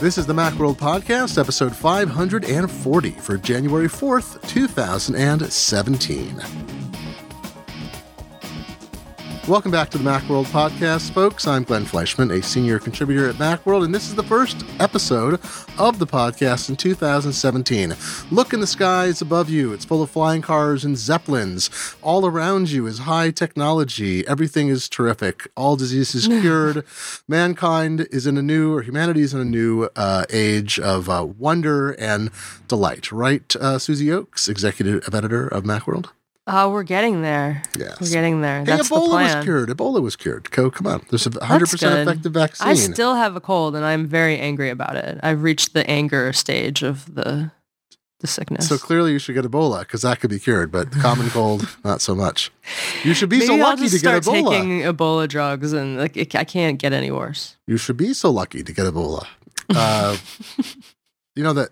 This is the Macworld Podcast, episode 540 for January 4th, 2017. Welcome back to the Macworld Podcast, folks. I'm Glenn Fleischman, a senior contributor at Macworld, and this is the first episode of the podcast in 2017. Look in the skies above you. It's full of flying cars and zeppelins. All around you is high technology. Everything is terrific. All disease is cured. Mankind is in a new, or humanity is in a new uh, age of uh, wonder and delight. Right, uh, Susie Ochs, executive editor of Macworld? Oh, we're getting there. Yes. We're getting there. Hey, That's the Ebola plan. was cured. Ebola was cured. Co, come on. There's a 100% good. effective vaccine. I still have a cold and I'm very angry about it. I've reached the anger stage of the the sickness. so clearly you should get Ebola because that could be cured, but the common cold, not so much. You should be Maybe so lucky to get start Ebola. taking Ebola drugs and like it, I can't get any worse. You should be so lucky to get Ebola. Uh, you know that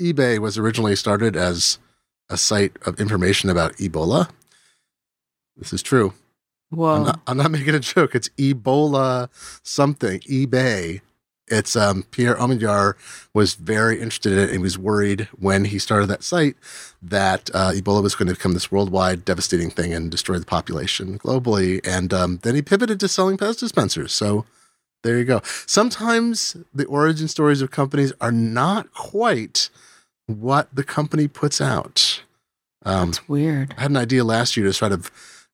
eBay was originally started as a site of information about Ebola. This is true. Whoa. I'm not, I'm not making a joke. It's Ebola something, eBay. It's um, Pierre Omidyar was very interested in it and was worried when he started that site that uh, Ebola was going to become this worldwide devastating thing and destroy the population globally. And um, then he pivoted to selling Pez dispensers. So there you go. Sometimes the origin stories of companies are not quite what the company puts out. Um, It's weird. I had an idea last year to sort of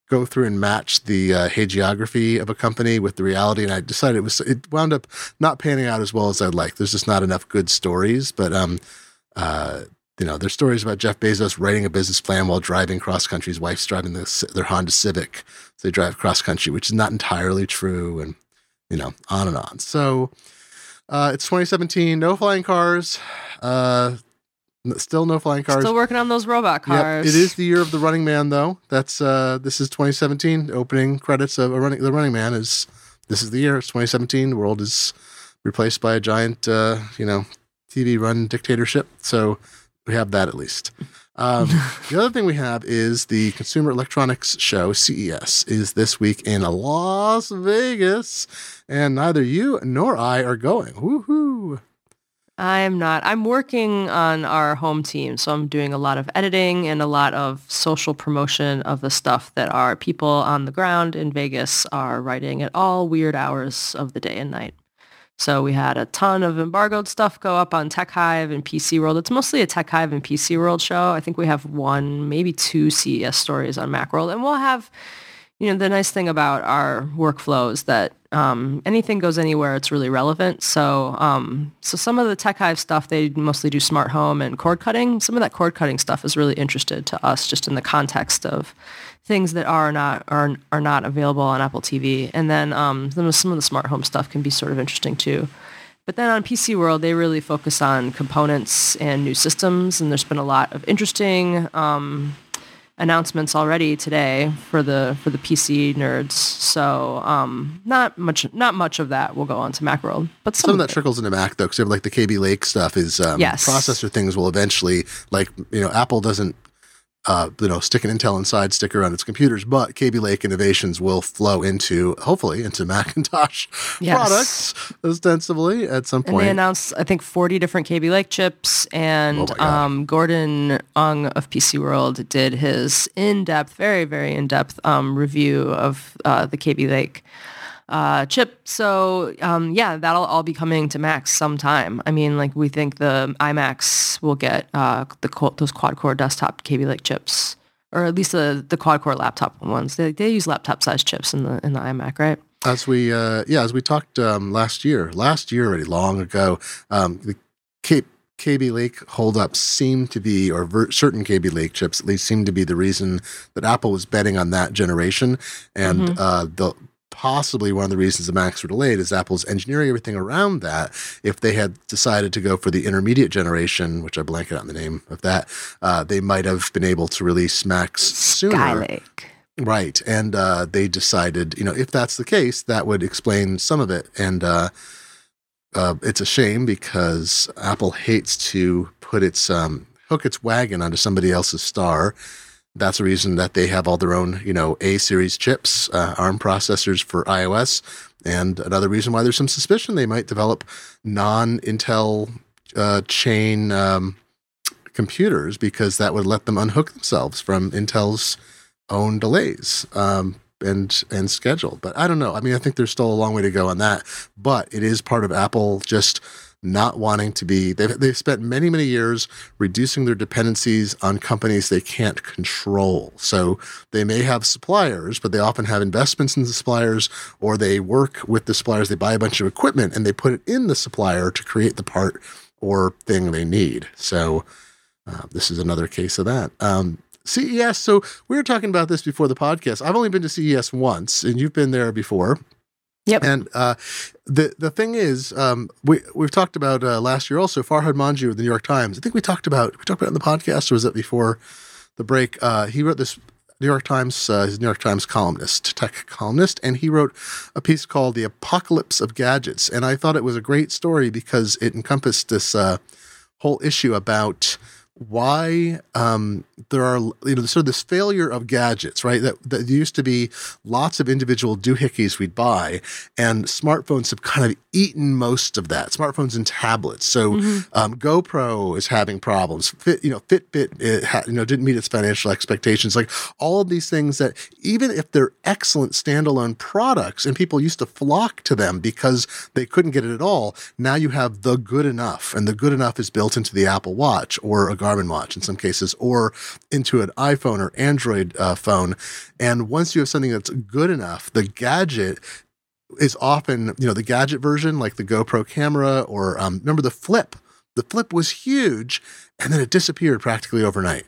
go through and match the uh, hagiography of a company with the reality, and I decided it was it wound up not panning out as well as I'd like. There's just not enough good stories, but um, uh, you know, there's stories about Jeff Bezos writing a business plan while driving cross country. His wife's driving the, their Honda Civic, so they drive cross country, which is not entirely true, and you know, on and on. So. Uh, it's 2017. No flying cars. Uh, still no flying cars. Still working on those robot cars. Yep, it is the year of the Running Man, though. That's uh, this is 2017. Opening credits of a running the Running Man is this is the year. It's 2017. The world is replaced by a giant, uh, you know, TV run dictatorship. So we have that at least. Um, the other thing we have is the Consumer Electronics Show (CES) is this week in Las Vegas, and neither you nor I are going. Woohoo! I am not. I'm working on our home team, so I'm doing a lot of editing and a lot of social promotion of the stuff that our people on the ground in Vegas are writing at all weird hours of the day and night. So we had a ton of embargoed stuff go up on Tech Hive and PC World. It's mostly a Tech Hive and PC World show. I think we have one, maybe two CES stories on Macworld, and we'll have you know, the nice thing about our workflows that um, anything goes anywhere. It's really relevant. So, um, so some of the Tech Hive stuff, they mostly do smart home and cord cutting. Some of that cord cutting stuff is really interested to us, just in the context of things that are not are are not available on Apple TV. And then um, some of the smart home stuff can be sort of interesting too. But then on PC World, they really focus on components and new systems, and there's been a lot of interesting um, announcements already today for the for the PC nerds. So um, not much not much of that will go on to Macworld, but some, Some of that it. trickles into Mac though, because like the Kaby Lake stuff is um, Yes. processor things will eventually like you know Apple doesn't uh, you know stick an Intel Inside sticker on its computers, but Kaby Lake innovations will flow into hopefully into Macintosh Yes. products ostensibly at some point. And they announced, I think, 40 different Kaby Lake chips. And Oh um, Gordon Ung of PC World did his in-depth, very, very in-depth um, review of uh, the Kaby Lake uh, chip. So um, yeah, that'll all be coming to Macs sometime. I mean, like we think the iMacs will get uh, the co- those quad-core desktop Kaby Lake chips. Or at least the, the quad-core laptop ones. They, they use laptop-sized chips in the in the iMac, right? as we uh, yeah as we talked um, last year last year already long ago um, the K- Kaby Lake holdups seem to be, or ver- certain Kaby Lake chips at least seem to be the reason that Apple was betting on that generation, and Mhm. uh, the possibly one of the reasons the Macs were delayed is Apple's engineering everything around that. If they had decided to go for the intermediate generation, which I blanket on the name of that, uh, they might have been able to release Macs sooner. Skylake. Right. And uh, they decided, you know, if that's the case, that would explain some of it. And uh, uh, it's a shame because Apple hates to put its um, hook its wagon onto somebody else's star. That's the reason that they have all their own, you know, A series chips, uh, ARM processors for iOS, and another reason why there's some suspicion they might develop non-Intel uh, chain um, computers because that would let them unhook themselves from Intel's own delays um, and and schedule. But I don't know. I mean, I think there's still a long way to go on that. But it is part of Apple just not wanting to be they've, they've spent many many years reducing their dependencies on companies they can't control so they may have suppliers but they often have investments in the suppliers or they work with the suppliers they buy a bunch of equipment and they put it in the supplier to create the part or thing they need so uh, this is another case of that um, CES. So we were talking about this before the podcast. I've only been to CES once, and you've been there before. Yep. And uh, the the thing is, um, we we've talked about uh, last year also Farhad Manjoo of the New York Times. I think we talked about we talked about it in the podcast, or was it before the break? Uh, he wrote this New York Times, uh, his New York Times columnist, tech columnist, and he wrote a piece called "The Apocalypse of Gadgets." And I thought it was a great story because it encompassed this uh, whole issue about why um, there are you know sort of this failure of gadgets, right? That, that used to be lots of individual doohickeys we'd buy, and smartphones have kind of eaten most of that. Smartphones and tablets. So mm-hmm. um, GoPro is having problems. Fit, you know, Fitbit it ha, you know didn't meet its financial expectations. Like all of these things that even if they're excellent standalone products, and people used to flock to them because they couldn't get it at all. Now you have the good enough, and the good enough is built into the Apple Watch or a Garmin watch in some cases, or into an iPhone or Android uh, phone. And once you have something that's good enough, the gadget is often, you know, the gadget version, like the GoPro camera, or um, remember the flip. The flip was huge, and then it disappeared practically overnight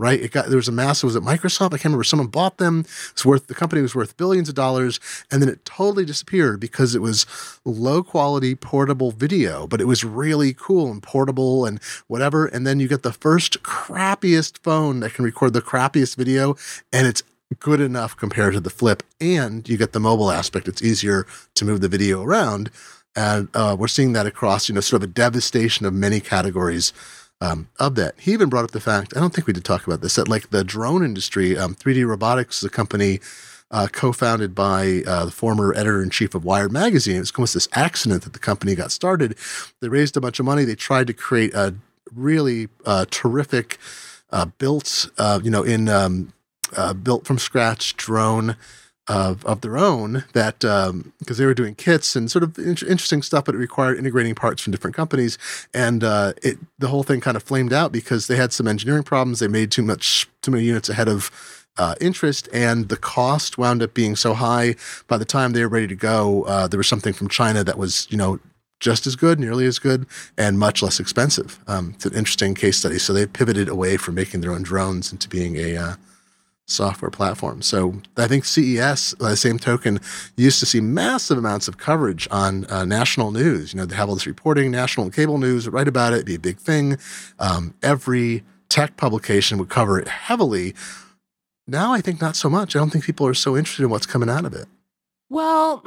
right? It got there was a massive was it Microsoft? I can't remember. Someone bought them. It's worth the company was worth billions of dollars, and then it totally disappeared because it was low quality portable video, but it was really cool and portable and whatever. And then you get the first crappiest phone that can record the crappiest video, and it's good enough compared to the flip, and you get the mobile aspect. It's easier to move the video around. And uh, we're seeing that across, you know, sort of a devastation of many categories um, of that. He even brought up the fact, I don't think we did talk about this, that like the drone industry, um, 3D Robotics is a company uh, co-founded by uh, the former editor-in-chief of Wired magazine. It was almost this accident that the company got started. They raised a bunch of money. They tried to create a really uh, terrific uh, built, uh, you know, in um, uh, built from scratch drone of, of their own that because um, they were doing kits and sort of in- interesting stuff, but it required integrating parts from different companies, and uh, it the whole thing kind of flamed out because they had some engineering problems. They made too much too many units ahead of uh, interest, and the cost wound up being so high. By the time they were ready to go, uh, there was something from China that was you know just as good, nearly as good, and much less expensive. Um, it's an interesting case study. So they pivoted away from making their own drones into being a uh, software platform. So I think CES, by the same token, used to see massive amounts of coverage on uh, national news. You know, they have all this reporting, national cable news, write about it, be a big thing. Um, every tech publication would cover it heavily. Now I think not so much. I don't think people are so interested in what's coming out of it. Well,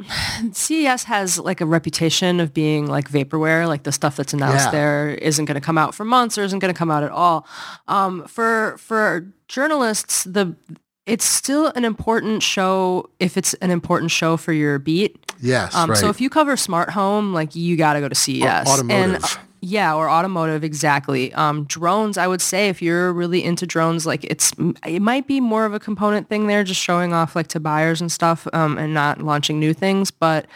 CES has like a reputation of being like vaporware, like the stuff that's announced yeah. there isn't going to come out for months or isn't going to come out at all. Um, for for journalists, the it's still an important show if it's an important show for your beat. Yes. Um, right. So if you cover smart home, like you got to go to CES. automotive. And, yeah, or automotive, exactly. Um, drones, I would say, if you're really into drones, like it's it might be more of a component thing there, just showing off like to buyers and stuff, um, and not launching new things. But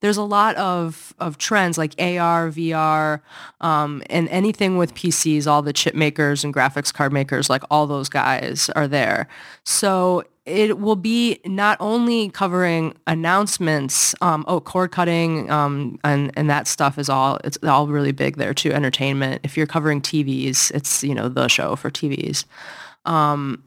there's a lot of of trends like AR, VR, um, and anything with PCs. All the chip makers and graphics card makers, like all those guys, are there. So it will be not only covering announcements, um, oh, cord cutting, um, and and that stuff is all it's all really big there too. Entertainment. If you're covering TVs, it's you know the show for TVs. Um,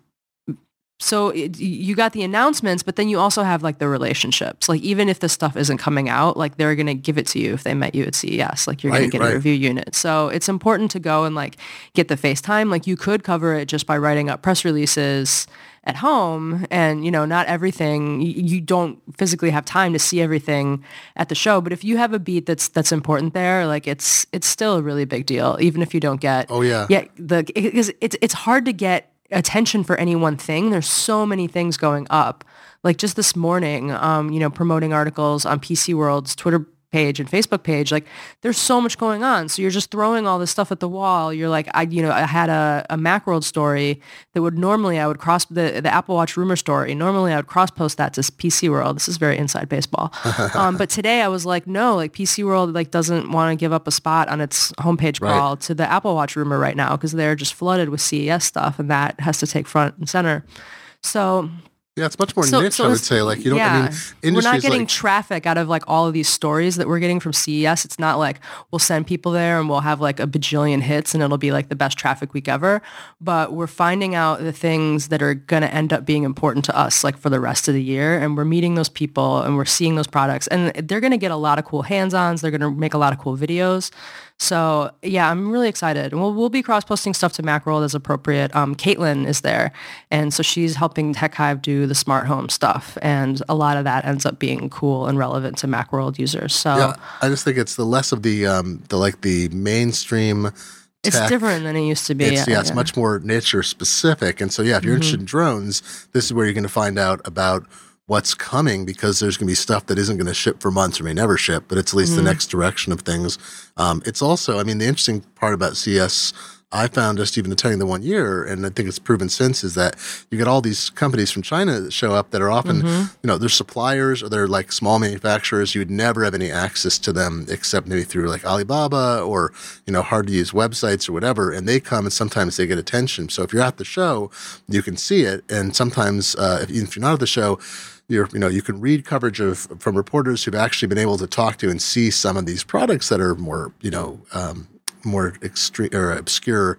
so it, you got the announcements, but then you also have like the relationships. Like even if the stuff isn't coming out, like they're gonna give it to you if they met you at CES. Like you're right, gonna get right. a review unit. So it's important to go and like get the FaceTime. Like you could cover it just by writing up press releases at home and you know not everything you, don't physically have time to see everything at the show but if you have a beat that's that's important there like it's it's still a really big deal even if you don't get oh yeah yeah the because it's it's hard to get attention for any one thing. There's so many things going up. Like just this morning, um, you know, promoting articles on PC World's Twitter page and Facebook page, like there's so much going on. So you're just throwing all this stuff at the wall. You're like, I, you know, I had a, a Macworld story that would normally I would cross the, the Apple Watch rumor story. Normally I would cross post that to PC World. This is very inside baseball. um, but today I was like, no, like PC World like doesn't want to give up a spot on its homepage Right. crawl to the Apple Watch rumor right now because they're just flooded with CES stuff and that has to take front and center. So Yeah, it's much more so, niche, so I would say. Like you don't. yeah. I mean, we're not getting like traffic out of like all of these stories that we're getting from CES. It's not like we'll send people there and we'll have like a bajillion hits and it'll be like the best traffic week ever. But we're finding out the things that are going to end up being important to us like for the rest of the year. And we're meeting those people and we're seeing those products and they're going to get a lot of cool hands-ons. They're going to make a lot of cool videos. So yeah, I'm really excited. And we'll, we'll be cross-posting stuff to Macworld as appropriate. Um, Caitlin is there. And so she's helping Tech Hive do the smart home stuff. And a lot of that ends up being cool and relevant to Macworld users. So Yeah, I just think it's the less of the um the like the mainstream. it's different than it used to be. It's, yeah, it's much more niche or specific. And so, yeah, if you're interested in drones, this is where you're going to find out about what's coming because there's going to be stuff that isn't going to ship for months or may never ship, but it's at least the next direction of things. Um, it's also, I mean, the interesting part about CES. I found just even attending the one year, and I think it's proven since, is that you get all these companies from China that show up that are often, you know, they're suppliers or they're like small manufacturers. You would never have any access to them except maybe through like Alibaba or, you know, hard to use websites or whatever. And they come and sometimes they get attention. So if you're at the show, you can see it. And sometimes, uh, if, even if you're not at the show, you're, you know, you can read coverage of from reporters who've actually been able to talk to and see some of these products that are more, you know, um, more extreme or obscure.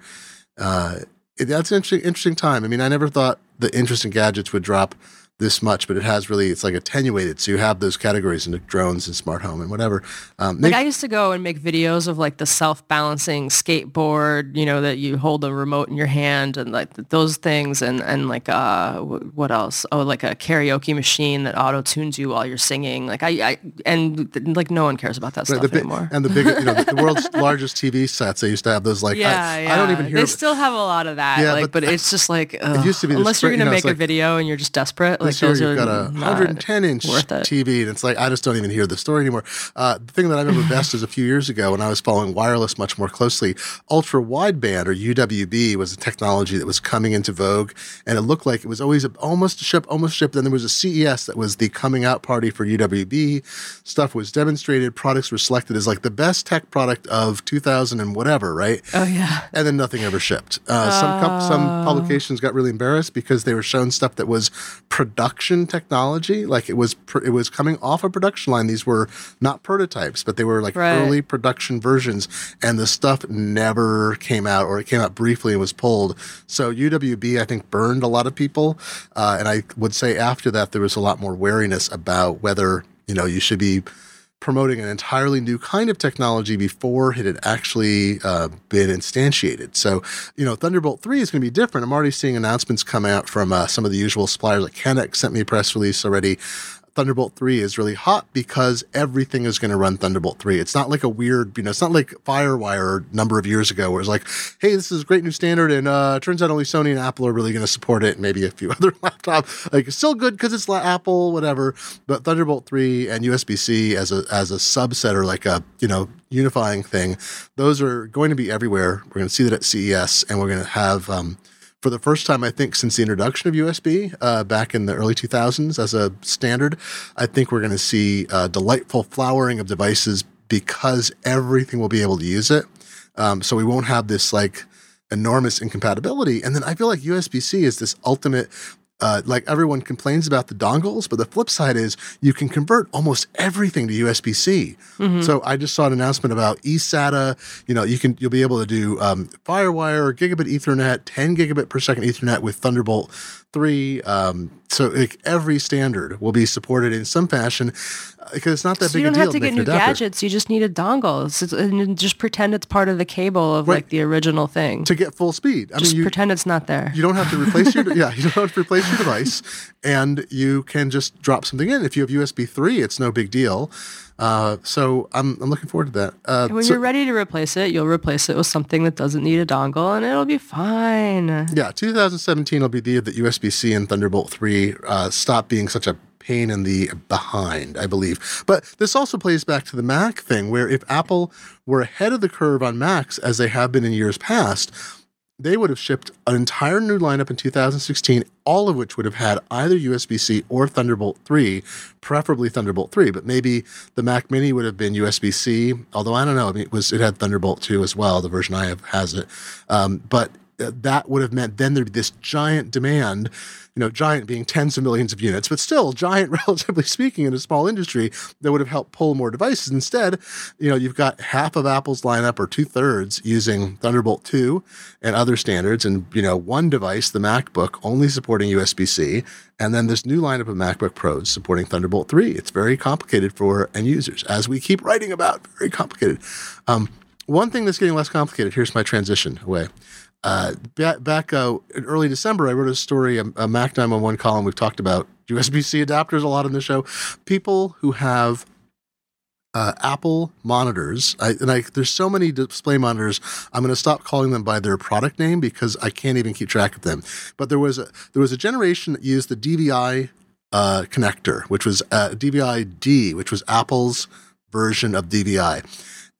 Uh, that's an interesting, interesting time. I mean, I never thought the interest in gadgets would drop this much, but it has really. It's like attenuated. So you have those categories into drones and smart home and whatever. Um, Like I used to go and make videos of like the self-balancing skateboard, you know, that you hold a remote in your hand and like those things and, and like, uh, what else? Oh, like a karaoke machine that auto tunes you while you're singing. Like I, I and like no one cares about that Right, stuff the, anymore. and the big, you know, the, the world's largest TV sets. They used to have those like. yeah, I, yeah. I don't even hear. They still have a lot of that. Yeah, like, but but, it's just like ugh, used to be unless you're gonna you know, make a like- video and you're just desperate. Like This year those you've got a 110 inch. TV, and it's like I just don't even hear the story anymore. Uh, the thing that I remember best is a few years ago when I was following wireless much more closely. Ultra wideband or UWB was a technology that was coming into vogue, and it looked like it was always a, almost a ship, almost a ship. Then there was a CES that was the coming out party for UWB. Stuff was demonstrated, products were selected as like the best tech product of 2000 and whatever, right? Oh yeah. and then nothing ever shipped. Uh, some com- some Oh. publications got really embarrassed because they were shown stuff that was production technology, like it was pr- it was coming off a production line. These were not prototypes, but they were like Right. early production versions, and the stuff never came out, or it came out briefly and was pulled. So UWB, I think, burned a lot of people, uh, and I would say after that there was a lot more wariness about whether you know you should be promoting an entirely new kind of technology before it had actually uh, been instantiated. So, you know, Thunderbolt 3 is going to be different. I'm already seeing announcements come out from uh, some of the usual suppliers. Like Kanex sent me a press release already. Thunderbolt 3 is really hot because everything is going to run Thunderbolt 3. It's not like a weird, you know, it's not like Firewire a number of years ago where it's like, hey, this is a great new standard and uh turns out only Sony and Apple are really going to support it and maybe a few other laptop. Like it's still good because it's Apple, whatever. But Thunderbolt 3 and USB-C as a as a subset or like a, you know, unifying thing, those are going to be everywhere. We're going to see that at CES and we're going to have um for the first time, I think, since the introduction of USB uh, back in the early 2000s as a standard, I think we're going to see uh, delightful flowering of devices because everything will be able to use it. Um, so we won't have this like enormous incompatibility. And then I feel like USB C is this ultimate. Uh, like everyone complains about the dongles, but the flip side is you can convert almost everything to USB C. So I just saw an announcement about eSATA. You know, you can you'll be able to do um, FireWire, gigabit Ethernet, 10 gigabit per second Ethernet with Thunderbolt three. Um, so like every standard will be supported in some fashion uh, because it's not that So big a deal. you don't have to get new adapter. gadgets. You just need a dongle. It's- and just pretend it's part of the cable of Right. like the original thing. to get full speed. I just mean, you, pretend it's not there. you don't have to replace your yeah you don't have to replace your device, and you can just drop something in. If you have USB three, it's no big deal. Uh, so I'm, I'm looking forward to that. Uh, when so- you're ready to replace it, you'll replace it with something that doesn't need a dongle, and it'll be fine. Yeah, 2017 will be the year that USB C and Thunderbolt 3 uh, stop being such a pain in the behind, I believe. But this also plays back to the Mac thing, where if Apple were ahead of the curve on Macs, as they have been in years past, they would have shipped an entire new lineup in 2016, all of which would have had either USB C or Thunderbolt 3, preferably Thunderbolt 3. But maybe the Mac Mini would have been USB C, although I don't know. I mean, it was it had Thunderbolt 2 as well. The version I have has it, um, but uh, that would have meant then there'd be this giant demand. You know, giant being tens of millions of units, but still giant, relatively speaking, in a small industry that would have helped pull more devices. Instead, you know, you've got half of Apple's lineup or two thirds using Thunderbolt 2 and other standards, and, you know, one device, the MacBook, only supporting USB C. And then this new lineup of MacBook Pros supporting Thunderbolt 3. It's very complicated for end users, as we keep writing about. Very complicated. Um, one thing that's getting less complicated, here's my transition away. Uh, back back uh, in early December, I wrote a story, a, a Mac 911 column. We've talked about USB C adapters a lot in the show. People who have uh, Apple monitors, I, and I, there's so many display monitors. I'm going to stop calling them by their product name because I can't even keep track of them. But there was a there was a generation that used the DVI uh, connector, which was uh, DVI D, which was Apple's version of DVI.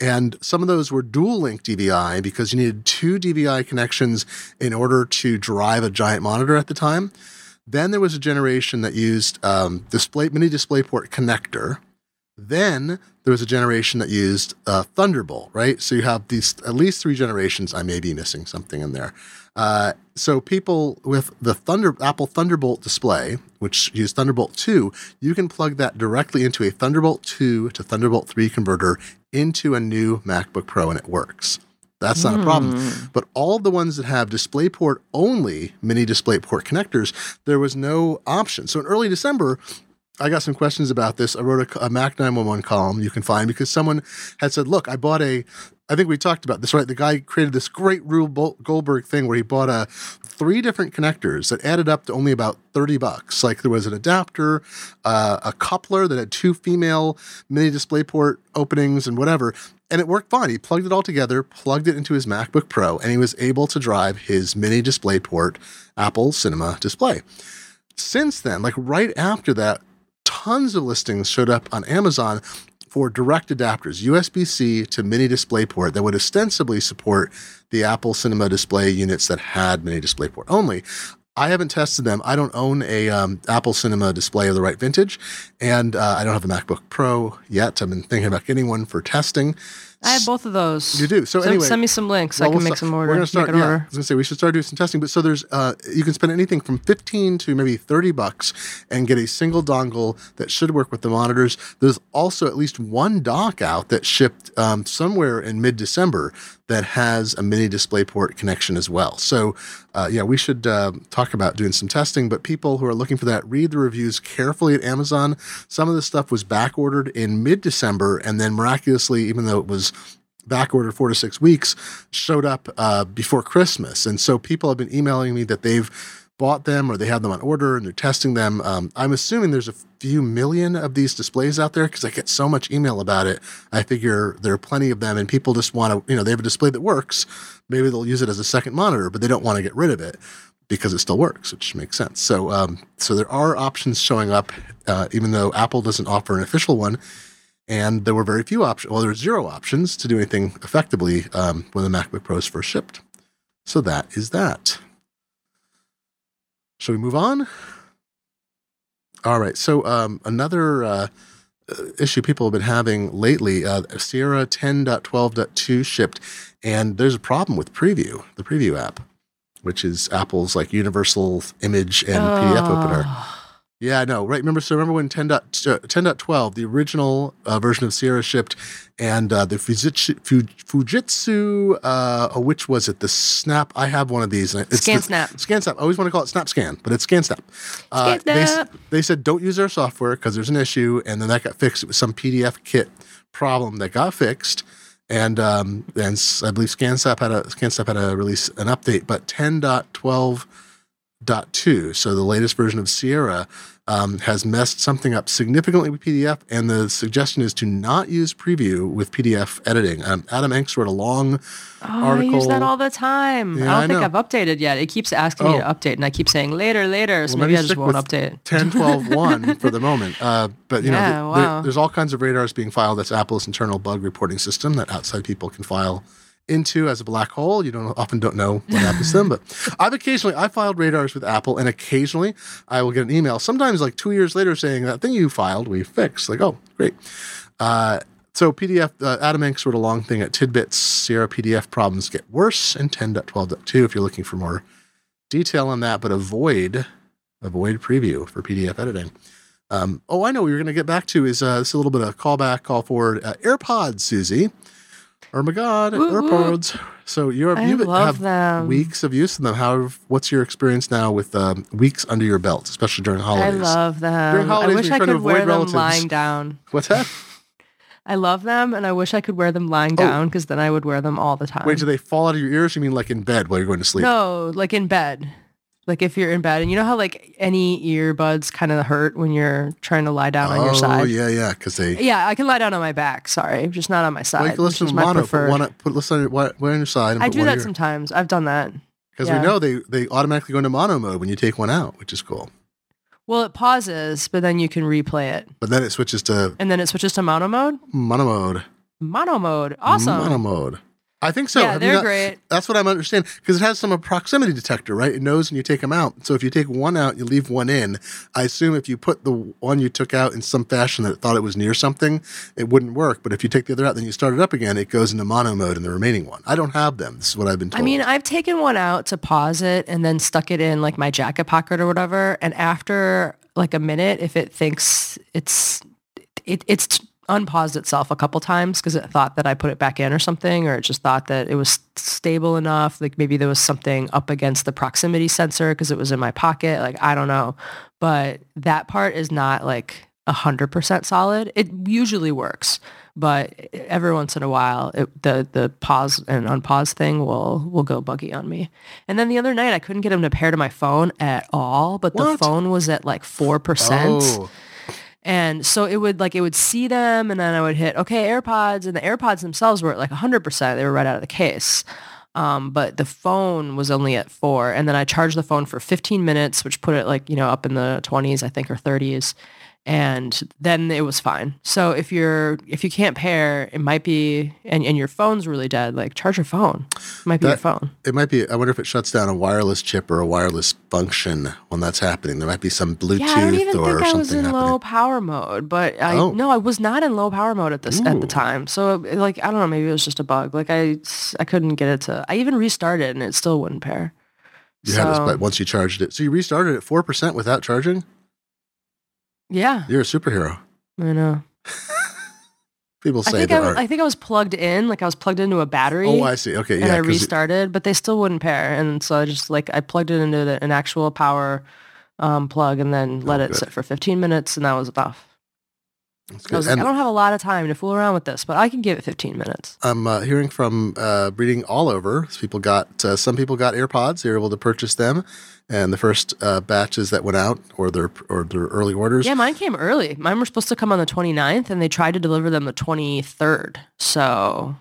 And some of those were dual link DVI because you needed two DVI connections in order to drive a giant monitor at the time. Then there was a generation that used um, display mini DisplayPort connector. Then there was a generation that used uh, Thunderbolt, right? So you have these at least three generations. I may be missing something in there. Uh, so people with the Thunder Apple Thunderbolt display, which use Thunderbolt 2, you can plug that directly into a Thunderbolt 2 to Thunderbolt 3 converter into a new MacBook Pro, and it works. That's not a problem. But all the ones that have DisplayPort only mini DisplayPort connectors, there was no option. So in early December, I got some questions about this. I wrote a, a Mac 911 column you can find because someone had said, Look, I bought a, I think we talked about this, right? The guy created this great Rube Goldberg thing where he bought a three different connectors that added up to only about 30 bucks. Like there was an adapter, uh, a coupler that had two female mini DisplayPort openings and whatever. And it worked fine. He plugged it all together, plugged it into his MacBook Pro, and he was able to drive his mini DisplayPort Apple Cinema display. Since then, like right after that, tons of listings showed up on Amazon for direct adapters, USB C to mini DisplayPort that would ostensibly support the Apple Cinema display units that had mini DisplayPort only. I haven't tested them. I don't own a um, Apple Cinema display of the right vintage, and uh, I don't have a MacBook Pro yet. I've been thinking about getting one for testing. I have both of those. You do. So Send- anyway- send me some links. I can we'll make some order. We're gonna start. Yeah, I was gonna say we should start doing some testing. But so there's, uh, you can spend anything from 15 to maybe 30 bucks and get a single dongle that should work with the monitors. There's also at least one dock out that shipped um, somewhere in mid-December that has a mini DisplayPort connection as well. So uh, yeah, we should uh, talk about doing some testing. But people who are looking for that, read the reviews carefully at Amazon. Some of the stuff was back ordered in mid-December, and then miraculously, even though it was back ordered four to six weeks showed up uh, before Christmas. And so people have been emailing me that they've bought them or they have them on order and they're testing them. Um, I'm assuming there's a few million of these displays out there because I get so much email about it. I figure there are plenty of them and people just want to, you know, they have a display that works. Maybe they'll use it as a second monitor, but they don't want to get rid of it because it still works, which makes sense. So, um, so there are options showing up, uh, even though Apple doesn't offer an official one and there were very few options. Well, there were zero options to do anything effectively um, when the MacBook Pros first shipped. So that is that. Shall we move on? All right. So um, another uh, issue people have been having lately, uh, Sierra 10.12.2 shipped, and there's a problem with Preview, the Preview app, which is Apple's like universal image and PDF opener. Yeah, I know. Right. Remember, so remember when 10. Dot, uh, 10.12, the original uh, version of Sierra shipped, and uh, the Fujitsu, Fujitsu uh, oh, which was it? The Snap. I have one of these. It's Scan the- Snap. ScanSnap. I always want to call it Snap Scan, but it's ScanSnap. Uh, they, s- ScanSnap. they said don't use our software because there's an issue, and then that got fixed. It was some PDF kit problem that got fixed. And um, and I believe ScanSnap had a ScanSnap had a release an update, but 10.12 10.2. So the latest version of Sierra um, has messed something up significantly with PDF, and the suggestion is to not use preview with PDF editing. Um, Adam Engst wrote a long Oh, article. I use that all the time. Yeah, I I don't think know. I've updated yet. It keeps asking me to Oh. update, and I keep saying later, later. So Well, maybe I just won't update. 10.12.1 for the moment. Uh, but, you know, Yeah, th- there- wow. there's all kinds of radars being filed. That's Apple's internal bug reporting system that outside people can file into as a black hole. You don't often don't know what happens to them, but I've occasionally I filed radars with Apple, and occasionally I will get an email. Sometimes like two years later saying that thing you filed we fixed. Like oh great. Uh, so PDF uh, Adam Engst wrote a long thing at Tidbits. Sierra PDF problems get worse in 10.12.2 if you're looking for more detail on that, but avoid avoid preview for PDF editing. Um, oh, I know what you're going to get back to is uh, this is a little bit of callback, call forward. Uh, AirPods, Susie. Oh my God, Woo, woo. So you're I you have them. weeks of use in them. How? What's your experience now with um, weeks under your belt, especially during holidays? I love them. During holidays, I wish I could wear them relatives. lying down. What's that? I love them, and I wish I could wear them lying Oh. down because then I would wear them all the time. Wait, do they fall out of your ears? You mean like in bed while you're going to sleep? No, like in bed. Like if you're in bed, and you know how like any earbuds kind of hurt when you're trying to lie down on your oh, side. Oh yeah, yeah, because they. Yeah, I can lie down on my back. Sorry, just not on my side. Can listen to mono. Put one, put listen on your, one on your side. And I do that your- sometimes. I've done that. Because Yeah. we know they, they automatically go into mono mode when you take one out, which is cool. Well, it pauses, but then you can replay it, But then it switches to and then it switches to mono mode. mono mode. Mono mode, awesome. Mono mode. I think so. yeah, Have they're not- great. That's what I'm understanding because it has some proximity detector, right? It knows when you take them out. So if you take one out, you leave one in. I assume if you put the one you took out in some fashion that it thought it was near something, it wouldn't work. But if you take the other out, then you start it up again, it goes into mono mode in the remaining one. I don't have them. This is what I've been told. I mean, I've taken one out to pause it and then stuck it in like my jacket pocket or whatever. And after like a minute, if it thinks it's it, it's unpaused itself a couple times because it thought that I put it back in or something, or it just thought that it was stable enough. Like maybe there was something up against the proximity sensor because it was in my pocket. Like I don't know, but that part is not like a hundred percent solid. It usually works, but every once in a while, it, the the pause and unpause thing will will go buggy on me. And then the other night, I couldn't get him to pair to my phone at all, but the phone was at like four percent. oh, And so it would like it would see them and then I would hit okay AirPods and the AirPods themselves were at like 100%. They were right out of the case. Um, but the phone was only at 4 and then I charged the phone for 15 minutes which put it like, you know, up in the 20s I think or 30s and then it was fine. So if you're if you can't pair, it might be and, and your phone's really dead, like charge your phone. It might be your phone. it might be. I wonder if it shuts down a wireless chip or a wireless function when that's happening. There might be some Bluetooth Yeah, I don't even or think I something was in happening. low power mode, but I Oh. no, I was not in low power mode at this at the time. So like I don't know, maybe it was just a bug. Like I I couldn't get it to. I even restarted and it still wouldn't pair. You had this, but once you charged it, so you restarted at four percent without charging. Yeah, You're a superhero. I know. People I say think there I. I think I was plugged in, like I was plugged into a battery. oh, I see. Okay, and yeah. I 'cause it- restarted, but they still wouldn't pair, and so I just like I plugged it into the, an actual power um, plug and then let Oh, it good. sit for 15 minutes, and that was enough. I like, I don't have a lot of time to fool around with this, but I can give it 15 minutes. I'm uh, hearing from uh, reading all over. People got uh, some people got AirPods. They were able to purchase them, and the first uh, batches that went out or their or their early orders. Yeah, mine came early. Mine were supposed to come on the 29th, and they tried to deliver them the 23rd. So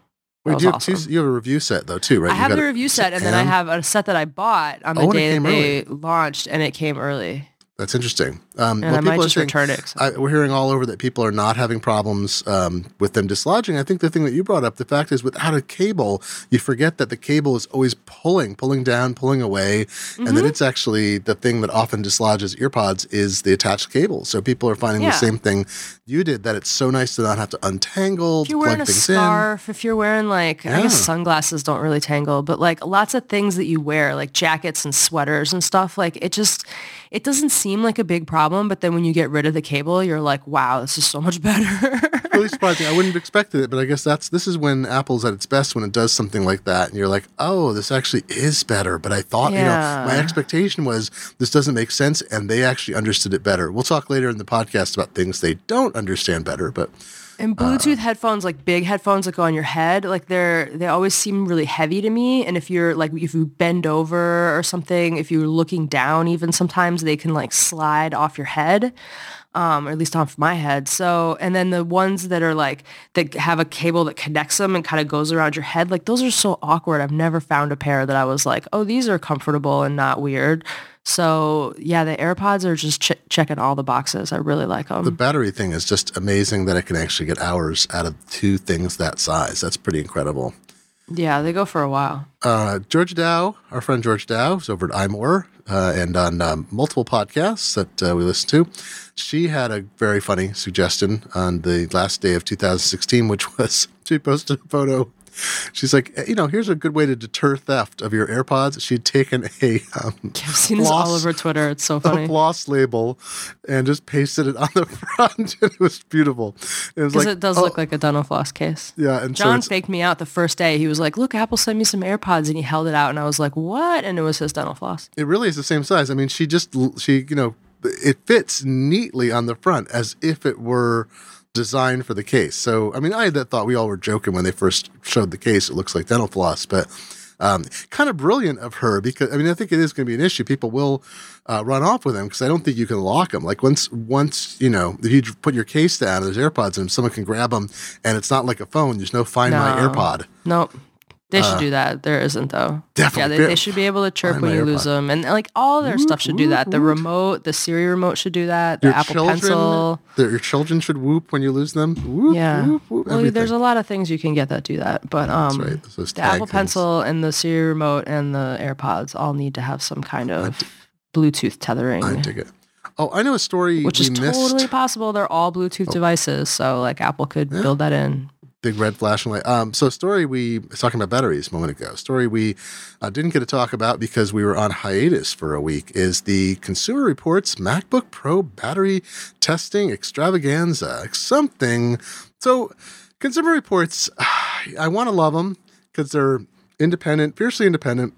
Wait, you, have two- awesome. you have a review set though too, right? I You have the review set, and then I have a set that I bought on the Oh, it day that they launched, and it came early. That's interesting. Um, And well, I might people are just saying- return it. I, we're hearing all over that people are not having problems um, with them dislodging. I think the thing that you brought up, the fact is, without a cable, you forget that the cable is always pulling, pulling down, pulling away, and Mm-hmm. that it's actually the thing that often dislodges earpods is the attached cable. So people are finding the same thing you did. That it's so nice to not have to untangle, if you're plug wearing a scarf, if you're wearing like, I guess sunglasses don't really tangle, but like lots of things that you wear, like jackets and sweaters and stuff, like it just, it doesn't seem like a big problem. But then when you get rid of the cable, you're like, wow, this is so much better. really surprising. I wouldn't have expected it, but I guess that's this is when Apple's at its best when it does something like that, and you're like, oh, this actually is better. But I thought, you know, my expectation was this doesn't make sense, and they actually understood it better. We'll talk later in the podcast about things they don't understand better, but And Bluetooth uh. headphones, like big headphones that go on your head, like they're they always seem really heavy to me. And if you're like if you bend over or something, if you're looking down, even sometimes they can like slide off your head, um, or at least off my head. So and then the ones that are like that have a cable that connects them and kind of goes around your head, like those are so awkward. I've never found a pair that I was like, oh, these are comfortable and not weird. So yeah, the AirPods are just ch- checking all the boxes. I really like them. the battery thing is just amazing that it can actually get hours out of two things that size. That's pretty incredible. Yeah, they go for a while. uh, Georgia Dow, our friend Georgia Dow, is over at iMore uh, and on um, multiple podcasts that uh, we listen to. She had a very funny suggestion on the last day of 2016, which was she posted a photo. She's like, you know, here's a good way to deter theft of your AirPods. She'd taken a um, I've seen this all Floss. over Twitter. It's so a funny. floss label and just pasted it on the front. and it was beautiful. It was like, it does oh, look like a dental floss case. yeah. And John it's, faked me out the first day. He was like, look, Apple sent me some AirPods and he held it out and I was like, what? And it was his dental floss. it really is the same size. I mean, she just she you know it fits neatly on the front as if it were designed for the case. So I mean, I had that thought we all were joking when they first showed the case. It looks like dental floss, but. Um, kind of brilliant of her because I mean I think it is going to be an issue. People will uh, run off with them because I don't think you can lock them. Like once once you know if you put your case down, there's AirPods in them, someone can grab them, and it's not like a phone. There's no Find My AirPod. Nope. They should do that. There isn't though. Uh, Definitely. Yeah, they, they should be able to chirp when you lose them, and like all their stuff should do that. The remote, the Siri remote should do that. The Your Apple children, Pencil. the- your children should whoop when you lose them. Whoop, Yeah. whoop, whoop, Well, there's a lot of things you can get that do that, but um, right. The Apple things. Pencil and the Siri remote and the AirPods all need to have some kind of Bluetooth tethering. I dig it. Oh, I know a story which is missed. Oh. totally possible. They're all Bluetooth devices, so like Apple could build that in. Big red flashing light. Um, so story we was talking about batteries a moment ago. Story we uh, didn't get to talk about because we were on hiatus for a week is the Consumer Reports MacBook Pro battery testing extravaganza. Something. So Consumer Reports, I want to love them because they're independent, fiercely independent.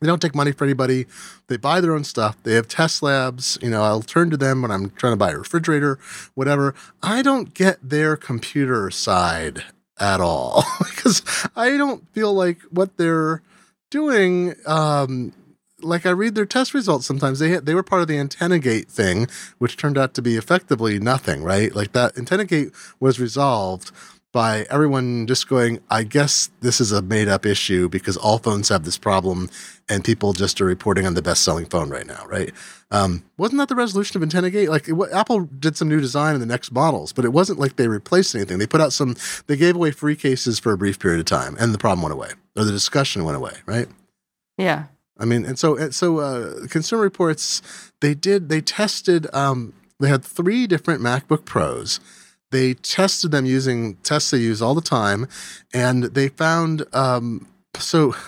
They don't take money for anybody. They buy their own stuff. They have test labs. You know, I'll turn to them when I'm trying to buy a refrigerator, whatever. I don't get their computer side at all because I don't feel like what they're doing. Um, like I read their test results sometimes. They they were part of the antenna gate thing, which turned out to be effectively nothing. Right, like that antenna gate was resolved by everyone just going, I guess this is a made up issue because all phones have this problem and people just are reporting on the best selling phone right now, right? Um, wasn't that the resolution of Antenna Gate? Like it, Apple did some new design in the next models, but it wasn't like they replaced anything. They put out some, they gave away free cases for a brief period of time and the problem went away or the discussion went away, right? Yeah. I mean, and so and so uh, Consumer Reports they did they tested um, they had three different MacBook Pros. They tested them using tests they use all the time, and they found um, so.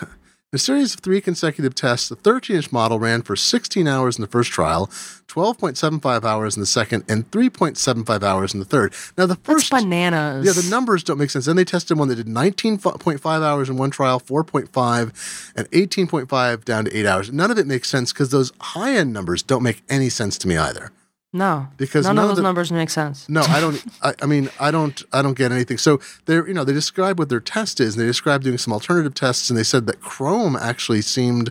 In a series of three consecutive tests, the 13 inch model ran for 16 hours in the first trial, 12.75 hours in the second, and 3.75 hours in the third. Now, the first. That's bananas. Yeah, the numbers don't make sense. Then they tested one that did 19.5 hours in one trial, 4.5, and 18.5 down to 8 hours. None of it makes sense because those high end numbers don't make any sense to me either. No, Because none none of those the- numbers make sense. No, I don't. I, I mean, I don't. I don't get anything. So they're, you know, they describe what their test is, and they describe doing some alternative tests, and they said that Chrome actually seemed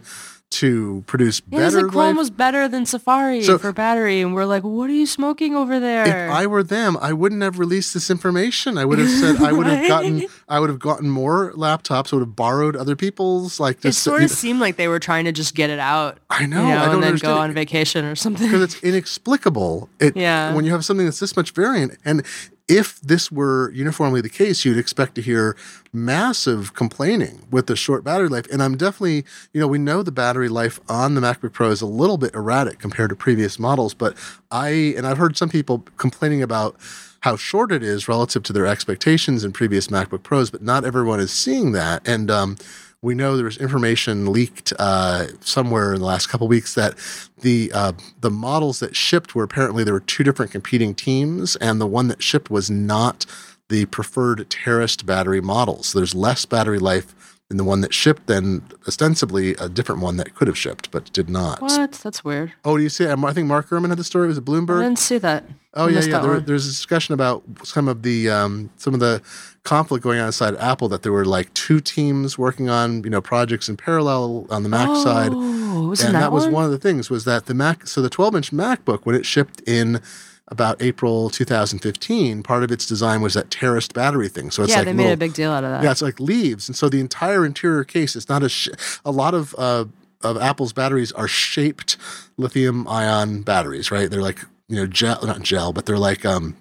to produce Yeah, better. like Chrome life- was better than Safari So- for battery, and we're like, what are you smoking over there? if I were them, I wouldn't have released this information. I would have said I would have gotten I would have gotten more laptops. I would have borrowed other people's like it sort of seemed like they were trying to just get it out. I know, you I know, don't and then understand go on vacation or something. because it's inexplicable. It, Yeah. When you have something that's this much variant, and if this were uniformly the case, you'd expect to hear massive complaining with the short battery life. And I'm definitely, you know, we know the battery life on the MacBook Pro is a little bit erratic compared to previous models, but I and I've heard some people complaining about how short it is relative to their expectations in previous MacBook Pros, but not everyone is seeing that. And um, we know there was information leaked uh, somewhere in the last couple weeks that the uh, the models that shipped were apparently there were two different competing teams, and the one that shipped was not the preferred terraced battery models. There's less battery life in the one that shipped than ostensibly a different one that could have shipped but did not. What? That's weird. Oh, do you see? I think Mark Gurman had the story. Was it Bloomberg? I didn't see that. Oh I yeah, yeah. There, there's a discussion about some of the um, some of the conflict going on inside Apple that there were like two teams working on you know projects in parallel on the Mac side, Oh, was and that, that was one? one of the things was that the Mac so the 12 inch MacBook when it shipped in about April 2015, part of its design was that terraced battery thing. So it's yeah, like they made little- a big deal out of that. yeah, it's like leaves, and so the entire interior case is not a sh- a lot of uh, of Apple's batteries are shaped lithium ion batteries, right? They're like you know gel, not gel, but they're like um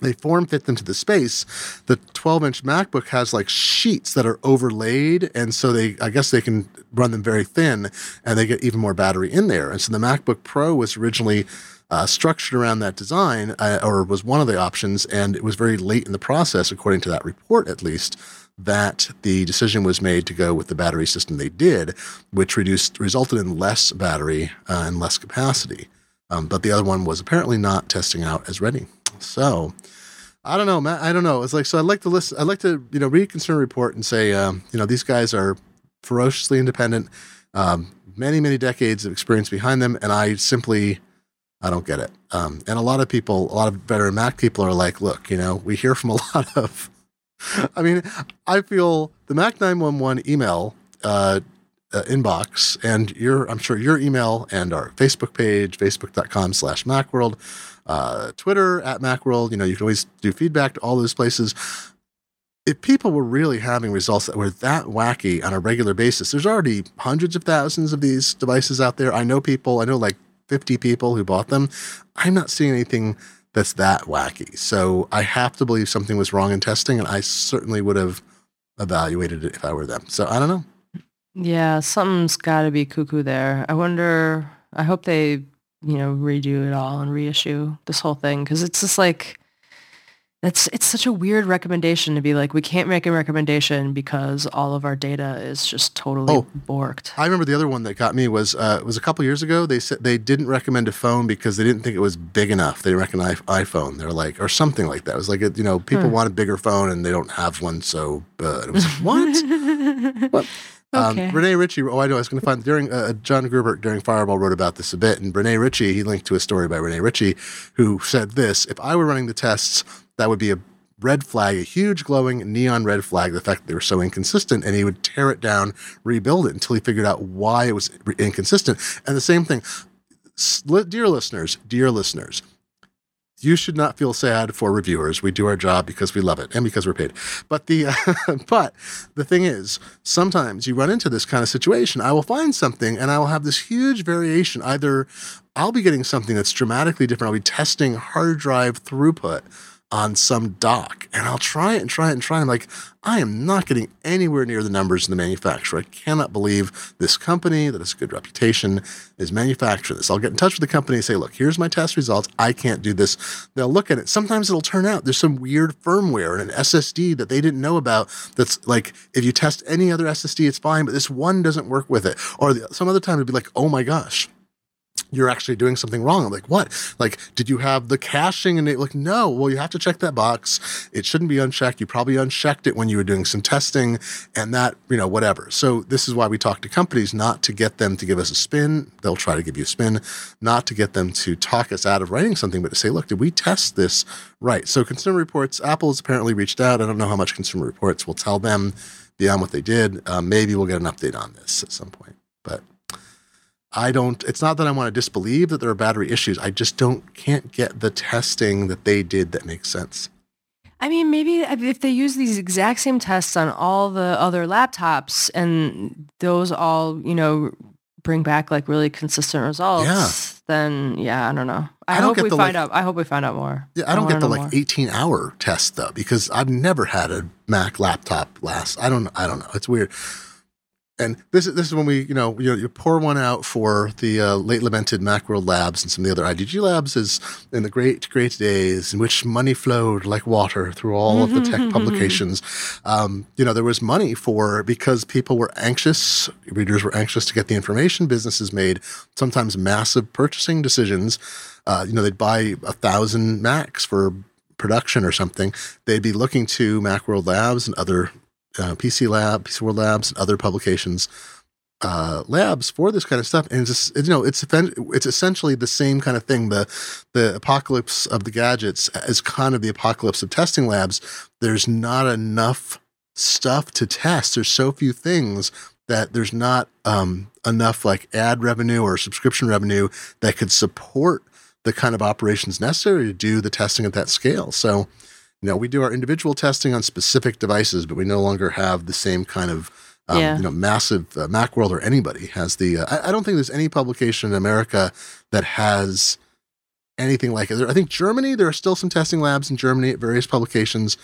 they form fit into the space. The 12 inch MacBook has like sheets that are overlaid, and so they I guess they can run them very thin, and they get even more battery in there. And so the MacBook Pro was originally uh, structured around that design, uh, or was one of the options, and it was very late in the process, according to that report at least, that the decision was made to go with the battery system they did, which reduced resulted in less battery uh, and less capacity. Um, but the other one was apparently not testing out as ready. So I don't know, Matt. I don't know. It's like so. I'd like to listen. I'd like to you know read Consumer Report and say um, you know these guys are ferociously independent, um, many many decades of experience behind them, and I simply I don't get it. Um, and a lot of people, a lot of veteran Mac people are like, look, you know, we hear from a lot of. I mean, I feel the Mac nine one one email. Uh, uh, inbox and your i'm sure your email and our facebook page facebook.com slash macworld uh, twitter at macworld. You know you can always do feedback to all those places. If people were really having results that were that wacky on a regular basis there's already hundreds of thousands of these devices out there. I know people i know like 50 people who bought them. I'm not seeing anything that's that wacky. So i have to believe something was wrong in testing and i certainly would have evaluated it if i were them. So i don't know. Yeah, something's got to be cuckoo there. I wonder. I hope they, you know, redo it all and reissue this whole thing because it's just like, it's it's such a weird recommendation to be like, we can't make a recommendation because all of our data is just totally Oh. borked. I remember the other one that got me was uh, it was a couple years ago. They said they didn't recommend a phone because they didn't think it was big enough. They recommend iPhone. They're like or something like that. It was like you know people Hmm. want a bigger phone and they don't have one. So uh, it was like, what? what? Okay. Um, Rene Ritchie. Oh, I know. I was going to find during uh, John Gruber Daring Fireball wrote about this a bit, and Rene Ritchie he linked to a story by Rene Ritchie who said this: If I were running the tests, that would be a red flag, a huge glowing neon red flag. The fact that they were so inconsistent, and he would tear it down, rebuild it until he figured out why it was inconsistent. And the same thing, S- dear listeners, dear listeners. You should not feel sad for reviewers. We do our job because we love it and because we're paid. But the but the thing is, sometimes you run into this kind of situation. I will find something and I will have this huge variation. Either I'll be getting something that's dramatically different. I'll be testing hard drive throughput on some dock and I'll try it and try it and try it. I'm like, I am not getting anywhere near the numbers in the manufacturer. I cannot believe this company that has a good reputation is manufacturing this. I'll get in touch with the company and say, look, here's my test results. I can't do this. They'll look at it. Sometimes it'll turn out there's some weird firmware and an SSD that they didn't know about that's like, if you test any other SSD, it's fine, but this one doesn't work with it. Or the, some other time it'd be like, oh my gosh, you're actually doing something wrong. I'm like, what? Like, did you have the caching? And they like, no. Well, you have to check that box. It shouldn't be unchecked. You probably unchecked it when you were doing some testing, and that, you know, whatever. So this is why we talk to companies not to get them to give us a spin. They'll try to give you a spin, not to get them to talk us out of writing something, but to say, look, did we test this right? So Consumer Reports, Apple has apparently reached out. I don't know how much Consumer Reports will tell them beyond what they did. Uh, maybe we'll get an update on this at some point, but. I don't. It's not that I want to disbelieve that there are battery issues. I just don't can't get the testing that they did that makes sense. I mean, maybe if they use these exact same tests on all the other laptops and those all, you know, bring back like really consistent results, Yeah. then yeah, I don't know. I, I don't hope get we the, find like- out. I hope we find out more. Yeah, I don't get wanna the like more. 18 hour test though because I've never had a Mac laptop last. I don't. I don't know. It's weird. And this is this is when we you know you, you pour one out for the uh, late lamented Macworld Labs and some of the other IDG labs is in the great great days in which money flowed like water through all of the tech publications. Um, you know there was money for because people were anxious, readers were anxious to get the information. Businesses made sometimes massive purchasing decisions. Uh, you know they'd buy a thousand Macs for production or something. They'd be looking to Macworld Labs and other uh, PC Lab, PC World Labs, and other publications uh, labs for this kind of stuff. And it's just, you know, it's it's essentially the same kind of thing. The the apocalypse of the gadgets is kind of the apocalypse of testing labs. There's not enough stuff to test. There's so few things that there's not um, enough like ad revenue or subscription revenue that could support the kind of operations necessary to do the testing at that scale. So know, we do our individual testing on specific devices, but we no longer have the same kind of um, yeah. you know, massive uh, Macworld or anybody has the. Uh, I, I, don't think there's any publication in America that has anything like it. I think Germany, there are still some testing labs in Germany at various publications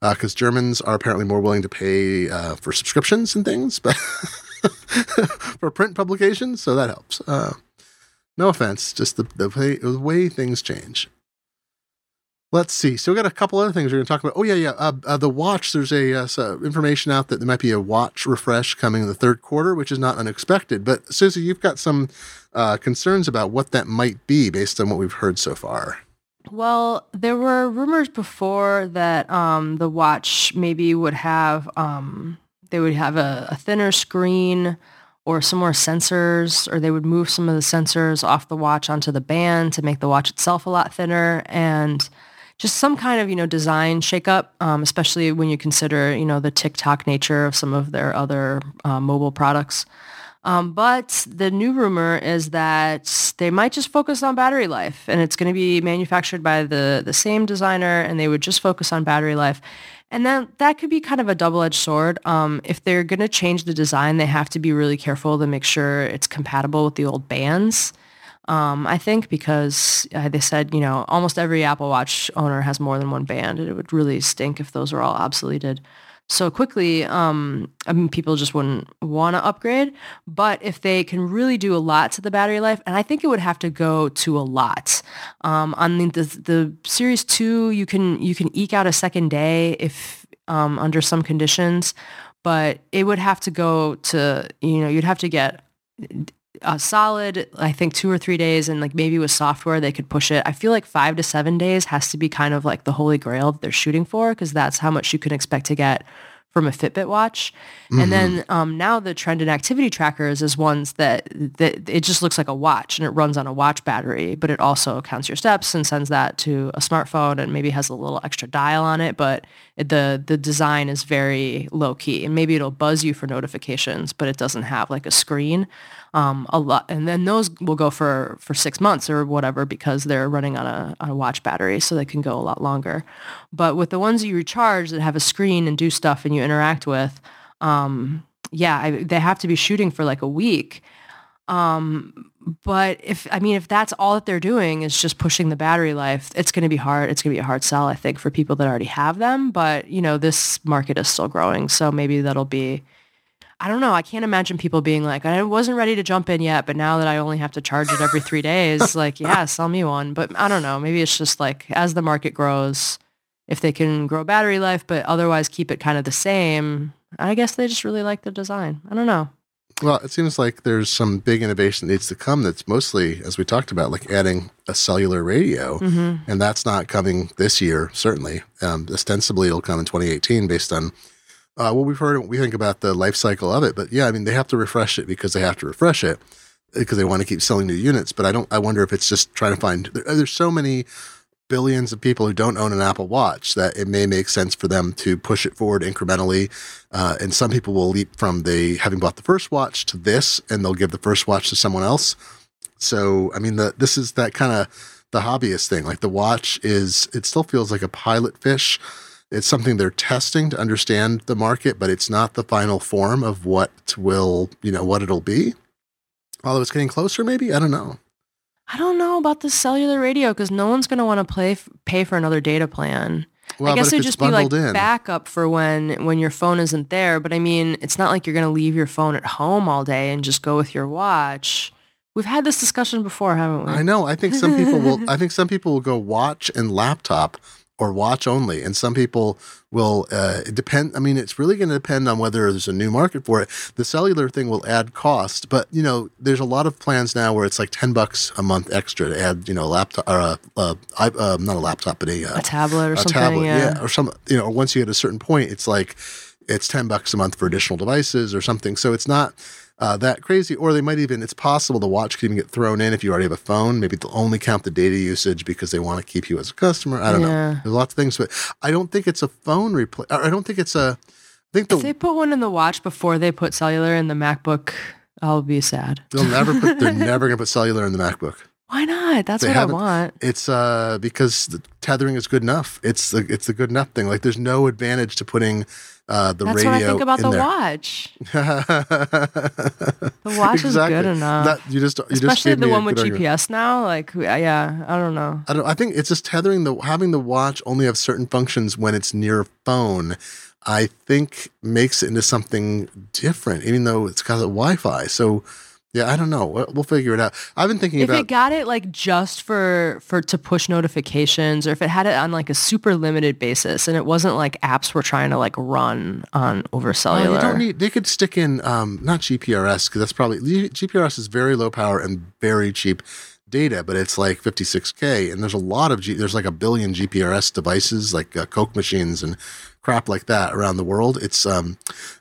because uh, Germans are apparently more willing to pay uh, for subscriptions and things, but for print publications, so that helps. Uh, no offense, just the, the way, the way things change. Let's see. So we got a couple other things we're going to talk about. Oh yeah, yeah. Uh, uh, the watch. There's a uh, so information out that there might be a watch refresh coming in the third quarter, which is not unexpected. But Susie, you've got some uh, concerns about what that might be based on what we've heard so far. Well, there were rumors before that um, the watch maybe would have um, they would have a, a thinner screen or some more sensors, or they would move some of the sensors off the watch onto the band to make the watch itself a lot thinner and just some kind of you know design shakeup, um, especially when you consider you know the tick-tock nature of some of their other uh, mobile products. Um, but the new rumor is that they might just focus on battery life, and it's going to be manufactured by the the same designer, and they would just focus on battery life. And then that could be kind of a double-edged sword. Um, if they're going to change the design, they have to be really careful to make sure it's compatible with the old bands. Um, I think because uh, they said, you know, almost every Apple Watch owner has more than one band, and it would really stink if those were all obsoleted so quickly. Um, I mean, people just wouldn't want to upgrade. But if they can really do a lot to the battery life, and I think it would have to go to a lot. Um, on the, the, the Series Two, you can you can eke out a second day if um, under some conditions, but it would have to go to you know you'd have to get a solid, I think two or three days and like maybe with software they could push it. I feel like five to seven days has to be kind of like the holy grail that they're shooting for because that's how much you can expect to get from a Fitbit watch. Mm-hmm. And then um, now the trend and activity trackers is ones that, that it just looks like a watch and it runs on a watch battery, but it also counts your steps and sends that to a smartphone and maybe has a little extra dial on it. But the, the design is very low key and maybe it'll buzz you for notifications, but it doesn't have like a screen um, a lot, and then those will go for for six months or whatever because they're running on a on a watch battery, so they can go a lot longer. But with the ones you recharge that have a screen and do stuff and you interact with, um, yeah, I, they have to be shooting for like a week. Um, but if I mean if that's all that they're doing is just pushing the battery life, it's going to be hard. It's going to be a hard sell, I think, for people that already have them. But you know, this market is still growing, so maybe that'll be I don't know. I can't imagine people being like, I wasn't ready to jump in yet, but now that I only have to charge it every three days, like, yeah, sell me one. But I don't know. Maybe it's just like as the market grows, if they can grow battery life, but otherwise keep it kind of the same, I guess they just really like the design. I don't know. Well, it seems like there's some big innovation that needs to come that's mostly, as we talked about, like adding a cellular radio. Mm-hmm. And that's not coming this year, certainly. Um, ostensibly, it'll come in 2018 based on uh, well, we've heard what we think about the life cycle of it, but yeah, I mean, they have to refresh it because they have to refresh it because they want to keep selling new units. But I don't. I wonder if it's just trying to find. There, there's so many billions of people who don't own an Apple Watch that it may make sense for them to push it forward incrementally. Uh, and some people will leap from the having bought the first watch to this, and they'll give the first watch to someone else. So, I mean, the this is that kind of the hobbyist thing. Like the watch is, it still feels like a pilot fish it's something they're testing to understand the market, but it's not the final form of what will, you know, what it'll be. Although it's getting closer, maybe. I don't know. I don't know about the cellular radio because no one's going to want to play pay for another data plan. Well, I guess it would just be like in. backup for when when your phone isn't there. But I mean, it's not like you're going to leave your phone at home all day and just go with your watch. We've had this discussion before, haven't we? I know. I think some people will. I think some people will go watch and laptop or watch only, and some people will uh, it depend. I mean, it's really going to depend on whether there's a new market for it. The cellular thing will add cost, but you know, there's a lot of plans now where it's like ten bucks a month extra to add, you know, a laptop or a, a, i- uh, not a laptop, but a, uh, A tablet or a something. tablet, yeah. or some, you know, once you hit a certain point, it's like it's ten bucks a month for additional devices or something. So it's not uh, that crazy. Or they might even, it's possible the watch could even get thrown in if you already have a phone. Maybe they'll only count the data usage because they want to keep you as a customer. I don't know. There's lots of things, but I don't think it's a phone replace. I don't think it's a. I think the If they put one in the watch before they put cellular in the MacBook, I'll be sad. they'll never put. They're never going to put cellular in the MacBook. Why not? That's They what I want. It's uh because the tethering is good enough. It's the it's the good enough thing. Like there's no advantage to putting uh, the That's radio what I think about the there. watch. the watch is good enough. That, you just, you Especially gave the one with argument. GPS now. Like, yeah, I don't know. I don't. I think it's just tethering the having the watch only have certain functions when it's near a phone. I think makes it into something different, even though it's got a Wi-Fi. So, yeah, I don't know. We'll figure it out. I've been thinking If about. it got it like just for for to push notifications, or if it had it on like a super limited basis, and it wasn't like apps were trying to like run on over Oh, cellular. you don't need. They could stick in um, not GPRS because that's probably GPRS is very low power and very cheap data, but it's like 56k, and there's a lot of G, there's like a billion GPRS devices like uh, Coke machines and crap like that around the world. It's um,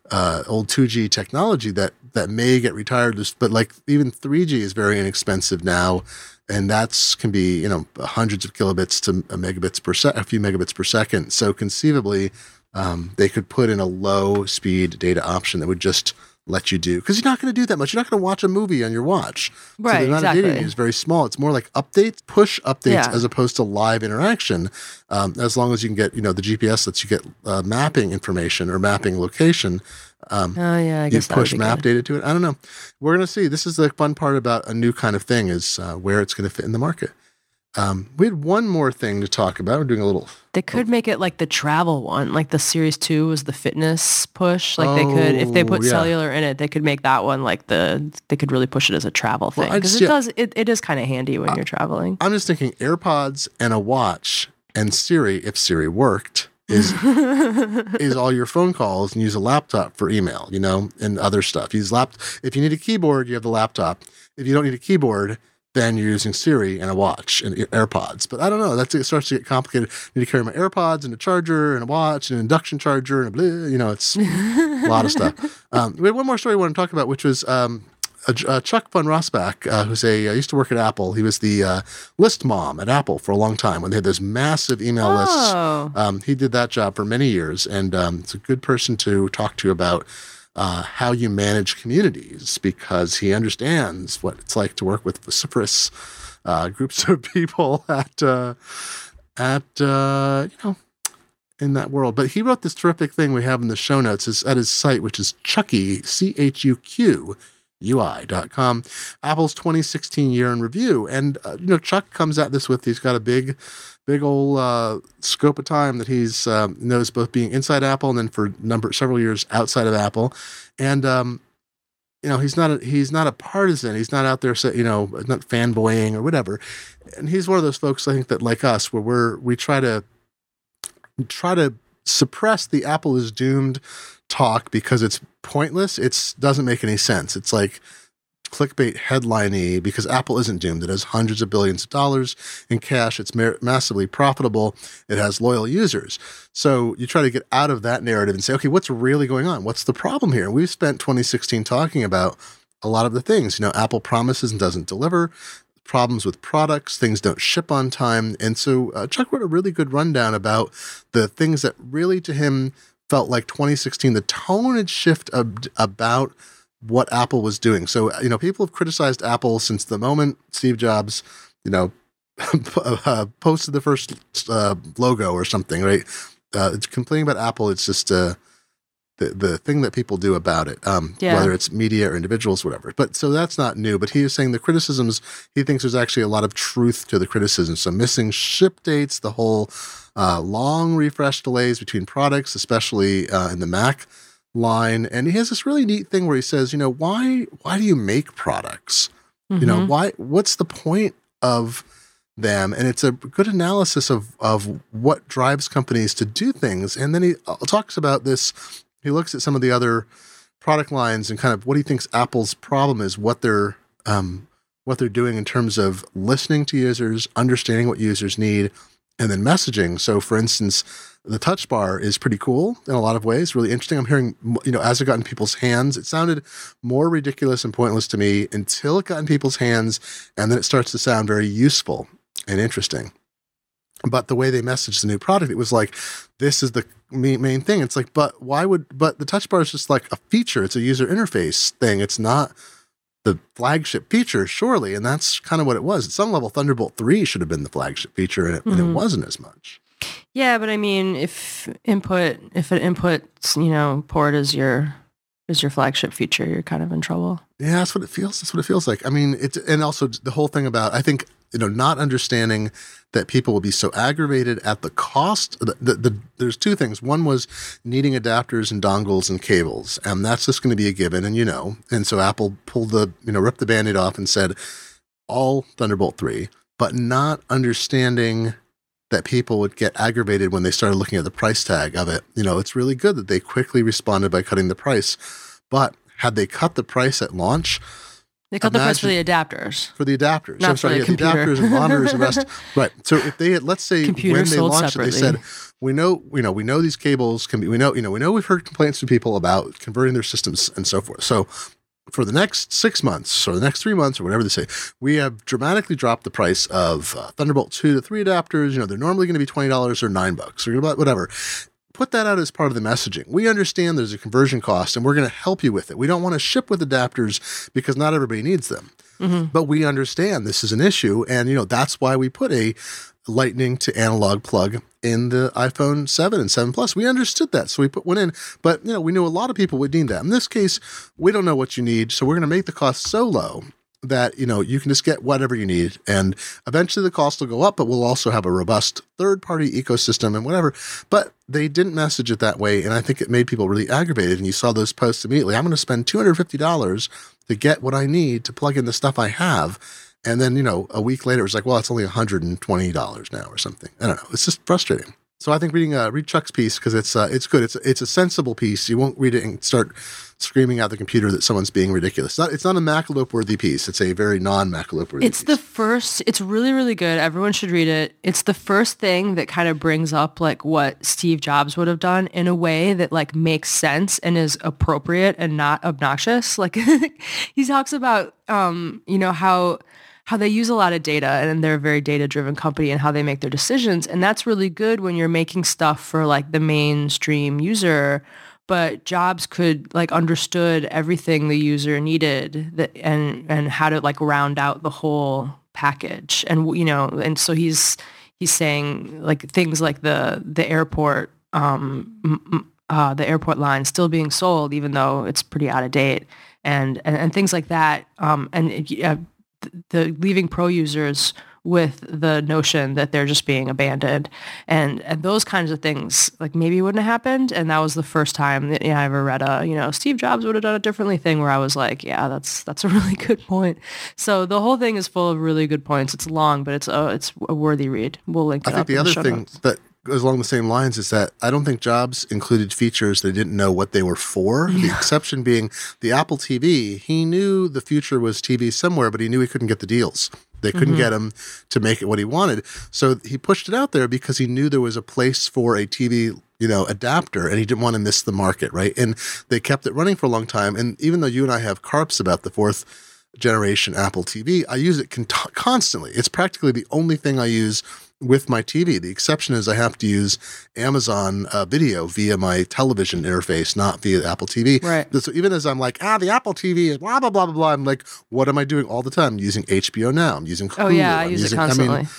uh, old 2G technology that that may get retired, but like even 3G is very inexpensive now. And that's can be you know hundreds of kilobits to a megabits per sec, a few megabits per second. So conceivably, um, they could put in a low speed data option that would just let you do because you're not going to do that much. You're not going to watch a movie on your watch. so Right, the amount of data exactly. is very small. It's more like updates, push updates, Yeah. as opposed to live interaction. Um, as long as you can get, you know, the GPS lets you get uh, mapping information or mapping location. Um, Oh yeah, I you guess would push map good. data to it. I don't know. We're going to see. This is the fun part about a new kind of thing is uh, where it's going to fit in the market. Um, we had one more thing to talk about. We're doing a little They could make it like the travel one, like the Series Two was the fitness push. Like they could, if they Oh, put yeah. cellular in it, they could make that one like the. They could really push it as a travel thing because just- it yeah. does. It, it is kind of handy when you're traveling. I'm just thinking AirPods and a watch and Siri, if Siri worked, is is all your phone calls and use a laptop for email, you know, and other stuff. Use lap if you need a keyboard, you have the laptop. If you don't need a keyboard, then you're using Siri and a watch and AirPods. But I don't know. That's it starts to get complicated. I need to carry my AirPods and a charger and a watch and an induction charger and a blah, you know, it's a lot of stuff. Um, we have one more story I want to talk about, which was um, uh, uh, Chuq Von Rospach, uh, who's a uh, used to work at Apple. He was the uh, list mom at Apple for a long time when they had those massive email lists. Oh, Um, he did that job for many years, and um, it's a good person to talk to about uh, how you manage communities because he understands what it's like to work with vociferous uh, groups of people at uh, at uh, you know in that world. But he wrote this terrific thing we have in the show notes is at his site, which is Chucky C H U Q. UI.com, Apple's 2016 year in review. And, uh, you know, Chuq comes at this with, he's got a big, big old uh, scope of time that he's um, knows both being inside Apple and then for number several years outside of Apple, and um, you know he's not a, he's not a partisan. He's not out there you know not fanboying or whatever. And he's one of those folks I think that like us where we're we try to try to suppress the Apple is doomed talk because it's pointless. It doesn't make any sense. It's like clickbait headliney because Apple isn't doomed. It has hundreds of billions of dollars in cash. It's ma- massively profitable. It has loyal users. So you try to get out of that narrative and say, okay, what's really going on? What's the problem here? We've spent 2016 talking about a lot of the things. You know, Apple promises and doesn't deliver. Problems with products, things don't ship on time. And so uh, Chuq wrote a really good rundown about the things that really to him felt like 2016, the tone had shift ab- about what Apple was doing. So, you know, people have criticized Apple since the moment Steve Jobs, you know, uh, posted the first uh, logo or something, right? Uh, it's complaining about Apple. It's just, uh, the, the thing that people do about it, um, Yeah. whether it's media or individuals, whatever. But so that's not new. But he is saying the criticisms, he thinks there's actually a lot of truth to the criticisms. So missing ship dates, the whole uh, long refresh delays between products, especially uh, in the Mac line. And he has this really neat thing where he says, you know, why why do you make products? You know, Mhm. why what's the point of them? And it's a good analysis of of what drives companies to do things. And then he uh, talks about this. He looks at some of the other product lines and kind of what he thinks Apple's problem is, what they're um, what they're doing in terms of listening to users, understanding what users need, and then messaging. So, for instance, the touch bar is pretty cool in a lot of ways, really interesting. I'm hearing, you know, as it got in people's hands, it sounded more ridiculous and pointless to me until it got in people's hands, and then it starts to sound very useful and interesting. But the way they messaged the new product, it was like, this is the main, thing. It's like, but why would, but the touch bar is just like a feature. It's a user interface thing. It's not the flagship feature, surely. And that's kind of what it was. At some level, Thunderbolt 3 should have been the flagship feature, and it, and it Mhm. wasn't as much. Yeah, but I mean, if input, if an input, you know, port is your is your flagship feature, you're kind of in trouble. Yeah, that's what it feels. That's what it feels like. I mean, it's and also the whole thing about I think you know not understanding that people will be so aggravated at the cost. The, the, the, there's two things. One was needing adapters and dongles and cables, and that's just going to be a given, and you know. And so Apple pulled the you know ripped the band-aid off and said all Thunderbolt three, but not understanding that people would get aggravated when they started looking at the price tag of it. You know, it's really good that they quickly responded by cutting the price, but had they cut the price at launch, They cut the price for the adapters. for the adapters. Not I'm sorry, for yeah, the adapters and monitors and rest. Right. So if they had, let's say Computer when they launched it, they said, we know, you know, we know these cables can be, we know, you know, we know we've heard complaints from people about converting their systems and so forth. So for the next six months or the next three months or whatever they say, we have dramatically dropped the price of uh, Thunderbolt 2 to 3 adapters. You know, they're normally going to be $20 or 9 bucks or whatever. Put that out as part of the messaging. We understand there's a conversion cost and we're going to help you with it. We don't want to ship with adapters because not everybody needs them. Mm-hmm. But we understand this is an issue. And, you know, that's why we put a lightning to analog plug in the iPhone 7 and 7 Plus. We understood that. So we put one in. But, you know, we knew a lot of people would need that. In this case, we don't know what you need. So we're going to make the cost so low that, you know, you can just get whatever you need. And eventually the cost will go up, but we'll also have a robust third party ecosystem and whatever. But they didn't message it that way. And I think it made people really aggravated. And you saw those posts immediately. I'm going to spend $250 to get what I need to plug in the stuff I have. And then, you know, a week later, it was like, well, it's only $120 now or something. I don't know. It's just frustrating. So I think reading uh, read Chuq's piece because it's uh, it's good. It's it's a sensible piece. You won't read it and start screaming at the computer that someone's being ridiculous. It's not, it's not a Macalope worthy piece. It's a very non Macalope worthy. It's the first, it's really, really good. Everyone should read it. It's the first thing that kind of brings up like what Steve Jobs would have done in a way that like makes sense and is appropriate and not obnoxious. Like he talks about, um, you know, how how they use a lot of data and they're a very data driven company and how they make their decisions. And that's really good when you're making stuff for like the mainstream user. But Jobs could like understood everything the user needed that, and and how to like round out the whole package. And you know, and so he's he's saying like things like the the AirPort um, uh, the AirPort line still being sold even though it's pretty out of date and and, and things like that. Um, and uh, the leaving pro users with the notion that they're just being abandoned and and those kinds of things like maybe wouldn't have happened and that was the first time that yeah, I ever read a you know Steve Jobs would have done it differently thing where I was like yeah that's that's a really good point so the whole thing is full of really good points it's long but it's a it's a worthy read we'll link I think the other show thing notes. that goes along the same lines is that I don't think Jobs included features they didn't know what they were for. The exception being the Apple TV. He knew the future was TV somewhere, but he knew he couldn't get the deals. They couldn't get mm-hmm. him to make it what he wanted. So he pushed it out there because he knew there was a place for a TV, you know, adapter and he didn't want to miss the market, right? And they kept it running for a long time. And even though you and I have carps about the fourth generation Apple TV, I use it con- constantly. It's practically the only thing I use with my TV. The exception is I have to use Amazon uh, Video via my television interface, not via Apple TV. Right. So even as I'm like, ah, the Apple TV is blah blah blah blah blah, I'm like, what am I doing all the time? I'm using HBO now. I'm using Hulu. oh yeah I I'm use using, it constantly I mean,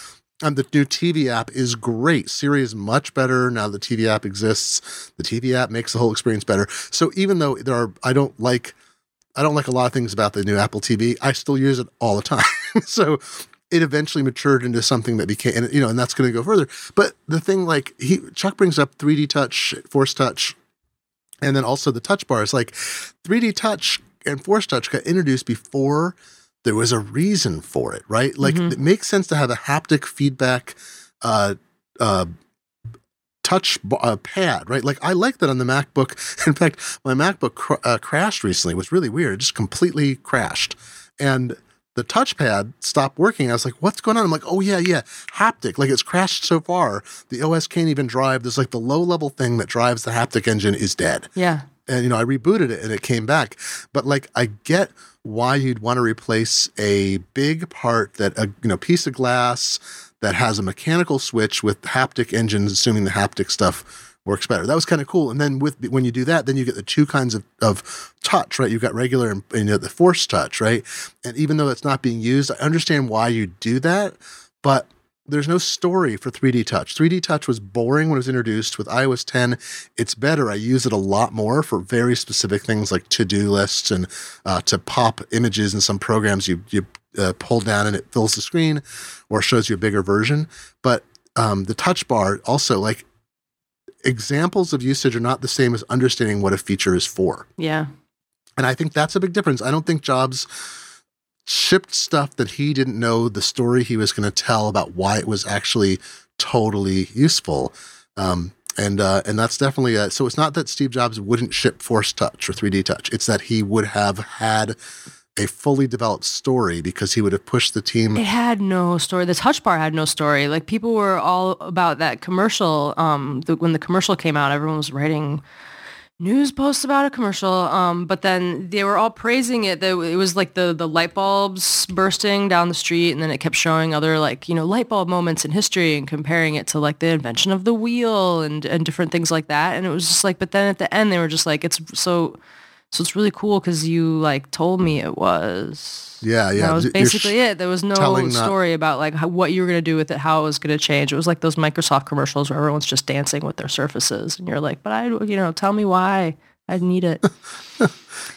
And the new TV app is great. Siri is much better now. The TV app exists. The TV app makes the whole experience better. So even though there are, I don't like, I don't like a lot of things about the new Apple TV. I still use it all the time. so it eventually matured into something that became, and, you know, and that's going to go further. But the thing, like he Chuq brings up 3D Touch, Force Touch, and then also the Touch Bar is like 3D Touch and Force Touch got introduced before there was a reason for it, right? Like Mhm. it makes sense to have a haptic feedback uh, uh, touch uh, pad, right? Like I like that on the MacBook. In fact, my MacBook cr- uh, crashed recently. It was really weird. It just completely crashed, and the touchpad stopped working. I was like, "What's going on?" I'm like, "Oh yeah, yeah, haptic. Like it's crashed so far, the OS can't even drive. There's like the low level thing that drives the haptic engine is dead." Yeah. and you know I rebooted it and it came back. But like I get why you'd want to replace a big part that a you know piece of glass that has a mechanical switch with haptic engines, assuming the haptic stuff works better. That was kind of cool. And then with when you do that, then you get the two kinds of, of touch, right? You've got regular and, and you know, the force touch, right? And even though it's not being used, I understand why you do that, but there's no story for 3D Touch. 3D Touch was boring when it was introduced. With iOS 10, it's better. I use it a lot more for very specific things like to-do lists and uh, to pop images in some programs. You you uh, pull down and it fills the screen, or shows you a bigger version. But um, the Touch Bar also like examples of usage are not the same as understanding what a feature is for. Yeah. And I think that's a big difference. I don't think Jobs shipped stuff that he didn't know the story he was going to tell about why it was actually totally useful. Um, and uh, and that's definitely a, so. It's not that Steve Jobs wouldn't ship Force Touch or 3D Touch. It's that he would have had a fully developed story because he would have pushed the team. It had no story. The touch bar had no story. Like people were all about that commercial. Um, the, when the commercial came out, everyone was writing news posts about a commercial. Um, but then they were all praising it. That it was like the the light bulbs bursting down the street, and then it kept showing other like you know light bulb moments in history and comparing it to like the invention of the wheel and and different things like that. And it was just like, but then at the end they were just like, it's so. So it's really cool because you like told me it was. Yeah, yeah. That was basically it. There was no telling that- story about like how, what you were going to do with it, how it was going to change. It was like those Microsoft commercials where everyone's just dancing with their surfaces, and you're like, "But I, you know, tell me why I need it."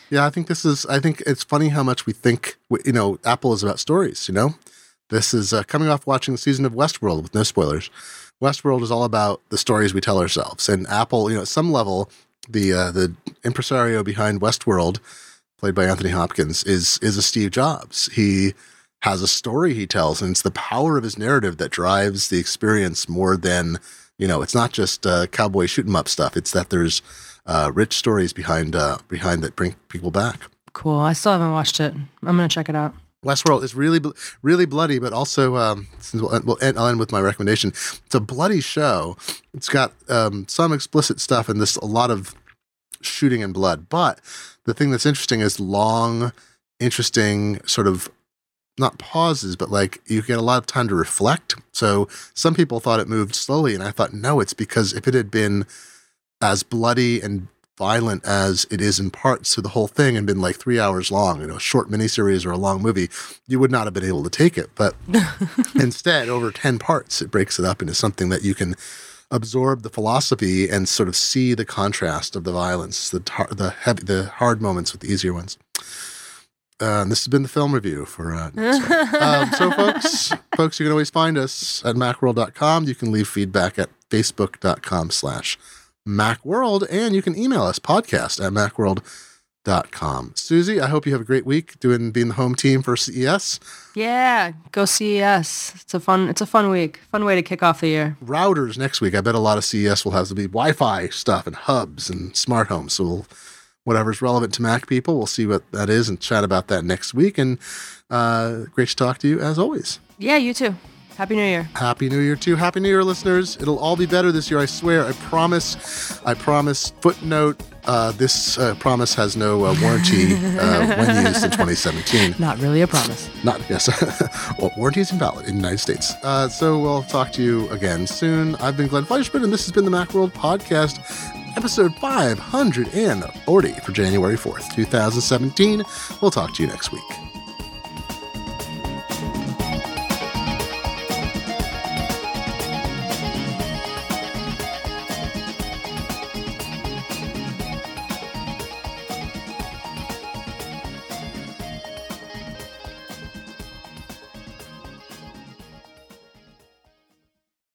Yeah, I think this is. I think it's funny how much we think. You know, Apple is about stories. You know, this is uh, coming off watching the season of Westworld with no spoilers. Westworld is all about the stories we tell ourselves, and Apple. You know, at some level, the uh, the impresario behind Westworld, played by Anthony Hopkins, is is a Steve Jobs. He has a story he tells, and it's the power of his narrative that drives the experience more than you know. It's not just uh, cowboy shoot 'em up stuff. It's that there's uh, rich stories behind uh, behind that bring people back. cool. I still haven't watched it. I'm gonna check it out. Westworld is really, really bloody, but also, um, we'll end, I'll end with my recommendation. It's a bloody show. It's got um, some explicit stuff and this a lot of shooting and blood. But the thing that's interesting is long, interesting sort of not pauses, but like you get a lot of time to reflect. So some people thought it moved slowly, and I thought no, it's because if it had been as bloody and violent as it is in parts to the whole thing and been like three hours long, you know, a short miniseries or a long movie, you would not have been able to take it. But instead, over 10 parts, it breaks it up into something that you can absorb the philosophy and sort of see the contrast of the violence, the tar- the heavy, the hard moments with the easier ones. Uh, this has been the film review for. Uh, um, so, folks, folks, you can always find us at macworld.com. You can leave feedback at facebook.com slash macworld, and you can email us podcast at macworld.com. Susie, I hope you have a great week doing being the home team for CES. yeah, go CES. It's a fun. It's a fun week. Fun way to kick off the year. Routers next week. I bet a lot of CES will have to be Wi-Fi stuff and hubs and smart homes. So we'll, whatever's relevant to Mac people, we'll see what that is and chat about that next week. And uh, great to talk to you as always. Yeah, you too. Happy New Year. Happy New Year too. Happy New Year, listeners. It'll all be better this year, I swear. I promise. I promise. Footnote, uh, this uh, promise has no uh, warranty uh, when used in 2017. Not really a promise. Not, yes. well, warranty is invalid in the United States. Uh, so we'll talk to you again soon. I've been Glenn Fleishman, and this has been the Macworld Podcast, episode 540 for January 4th, 2017. We'll talk to you next week.